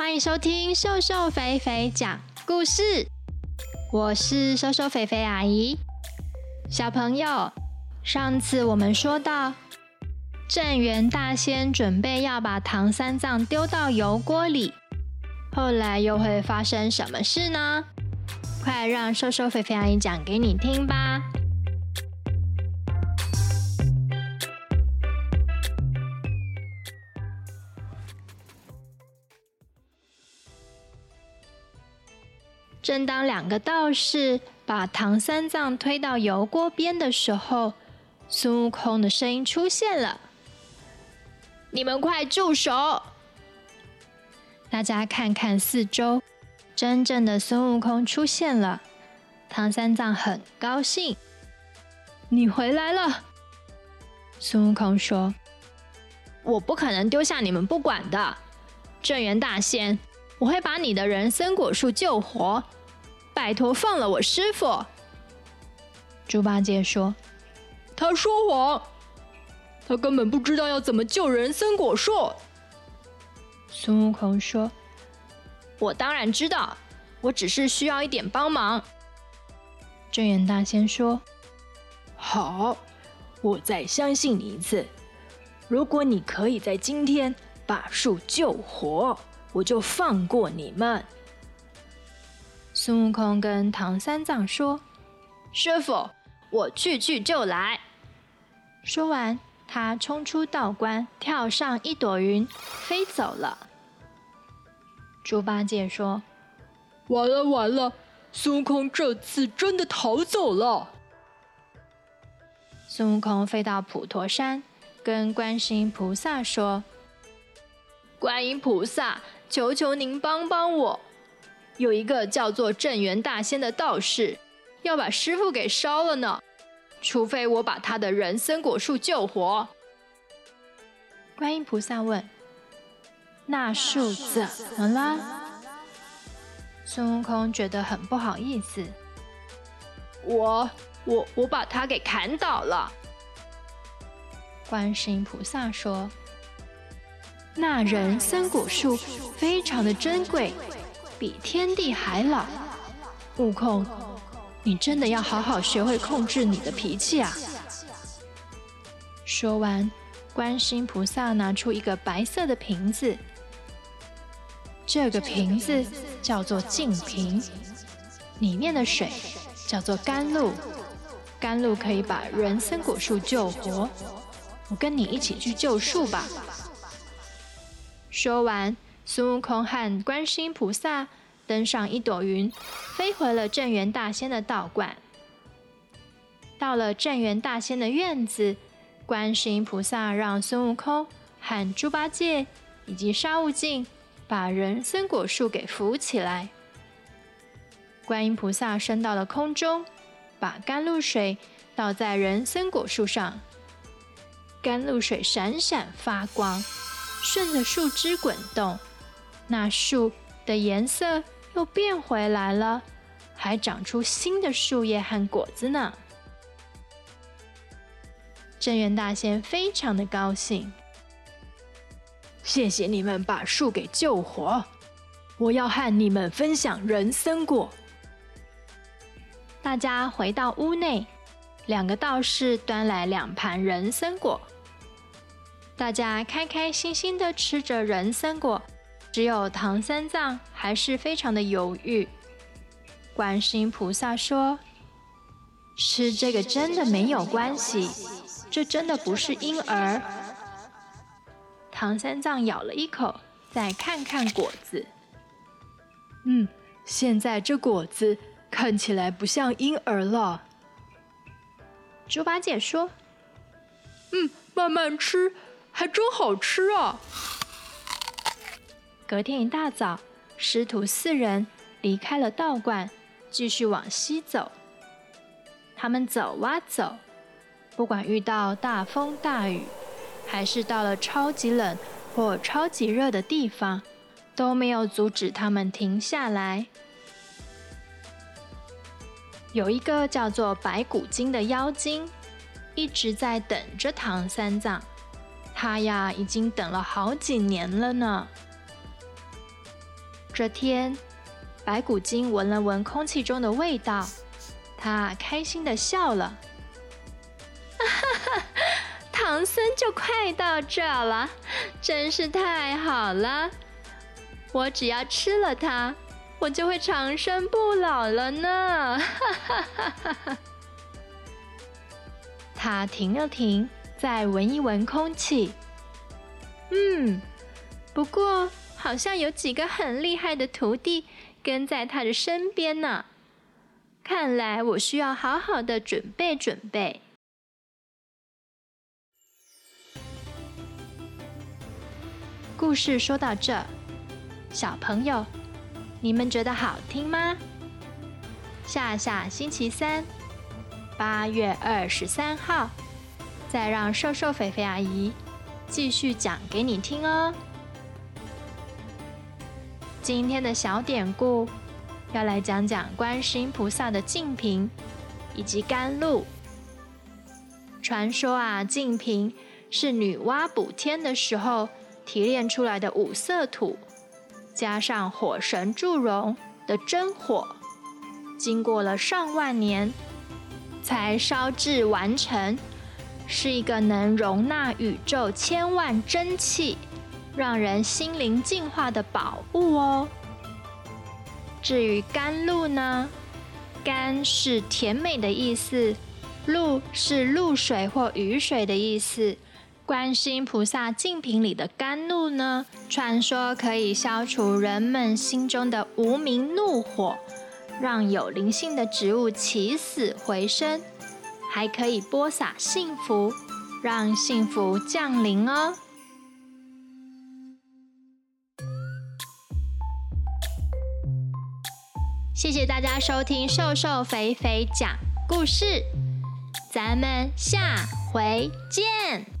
欢迎收听瘦瘦肥肥讲故事，我是瘦瘦肥肥阿姨。小朋友，上次我们说到，镇元大仙准备要把唐三藏丢到油锅里，后来又会发生什么事呢？快让瘦瘦肥肥阿姨讲给你听吧。正当两个道士把唐三藏推到油锅边的时候，孙悟空的声音出现了：“你们快住手！”大家看看四周，真正的孙悟空出现了。唐三藏很高兴：“你回来了。”孙悟空说：“我不可能丢下你们不管的，镇元大仙，我会把你的人参果树救活。”拜托，放了我师傅！猪八戒说：“他说谎，他根本不知道要怎么救人参果树。”孙悟空说：“我当然知道，我只是需要一点帮忙。”镇元大仙说：“好，我再相信你一次。如果你可以在今天把树救活，我就放过你们。”孙悟空跟唐三藏说：“师傅，我去去就来。”说完，他冲出道观，跳上一朵云，飞走了。猪八戒说：“完了完了，孙悟空这次真的逃走了。”孙悟空飞到普陀山，跟观世音菩萨说：“观音菩萨，求求您帮帮我。”有一个叫做镇元大仙的道士，要把师傅给烧了呢。除非我把他的人参果树救活。观音菩萨问：“那树怎么了？”孙悟空觉得很不好意思：“我、我、我把他给砍倒了。”观世音菩萨说：“那人参果树非常的珍贵。”比天地还老，悟空，你真的要好好学会控制你的脾气啊！说完，观世音菩萨拿出一个白色的瓶子，这个瓶子叫做净瓶，里面的水叫做甘露，甘露可以把人参果树救活。我跟你一起去救树吧。说完。孙悟空和观世音菩萨登上一朵云，飞回了镇元大仙的道观。到了镇元大仙的院子，观世音菩萨让孙悟空和猪八戒以及沙悟净把人参果树给扶起来。观音菩萨升到了空中，把甘露水倒在人参果树上，甘露水闪闪发光，顺着树枝滚动。那树的颜色又变回来了，还长出新的树叶和果子呢。镇元大仙非常的高兴，谢谢你们把树给救活，我要和你们分享人参果。大家回到屋内，两个道士端来两盘人参果，大家开开心心的吃着人参果。只有唐三藏还是非常的犹豫。观世音菩萨说：“吃这个真的没有关系，这真的不是婴儿。”唐三藏咬了一口，再看看果子，嗯，现在这果子看起来不像婴儿了。猪八戒说：“嗯，慢慢吃，还真好吃啊。”隔天一大早，师徒四人离开了道观，继续往西走。他们走啊走，不管遇到大风大雨，还是到了超级冷或超级热的地方，都没有阻止他们停下来。有一个叫做白骨精的妖精，一直在等着唐三藏。他呀，已经等了好几年了呢。这天，白骨精闻了闻空气中的味道，他开心地笑了。哈哈，唐僧就快到这了，真是太好了！我只要吃了它，我就会长生不老了呢！哈哈哈哈哈。他停了停，再闻一闻空气。嗯，不过好像有几个很厉害的徒弟跟在他的身边呢。看来我需要好好的准备准备。故事说到这，小朋友，你们觉得好听吗？下下星期三，八月二十三号，再让瘦瘦肥肥阿姨。继续讲给你听哦。今天的小典故要来讲讲观世音菩萨的净瓶以及甘露。传说啊，净瓶是女娲补天的时候提炼出来的五色土，加上火神祝融的真火，经过了上万年才烧制完成。是一个能容纳宇宙千万真气，让人心灵净化的宝物哦。至于甘露呢？甘是甜美的意思，露是露水或雨水的意思。观世音菩萨净瓶里的甘露呢，传说可以消除人们心中的无名怒火，让有灵性的植物起死回生。还可以播撒幸福，让幸福降临哦！谢谢大家收听瘦瘦肥肥讲故事，咱们下回见。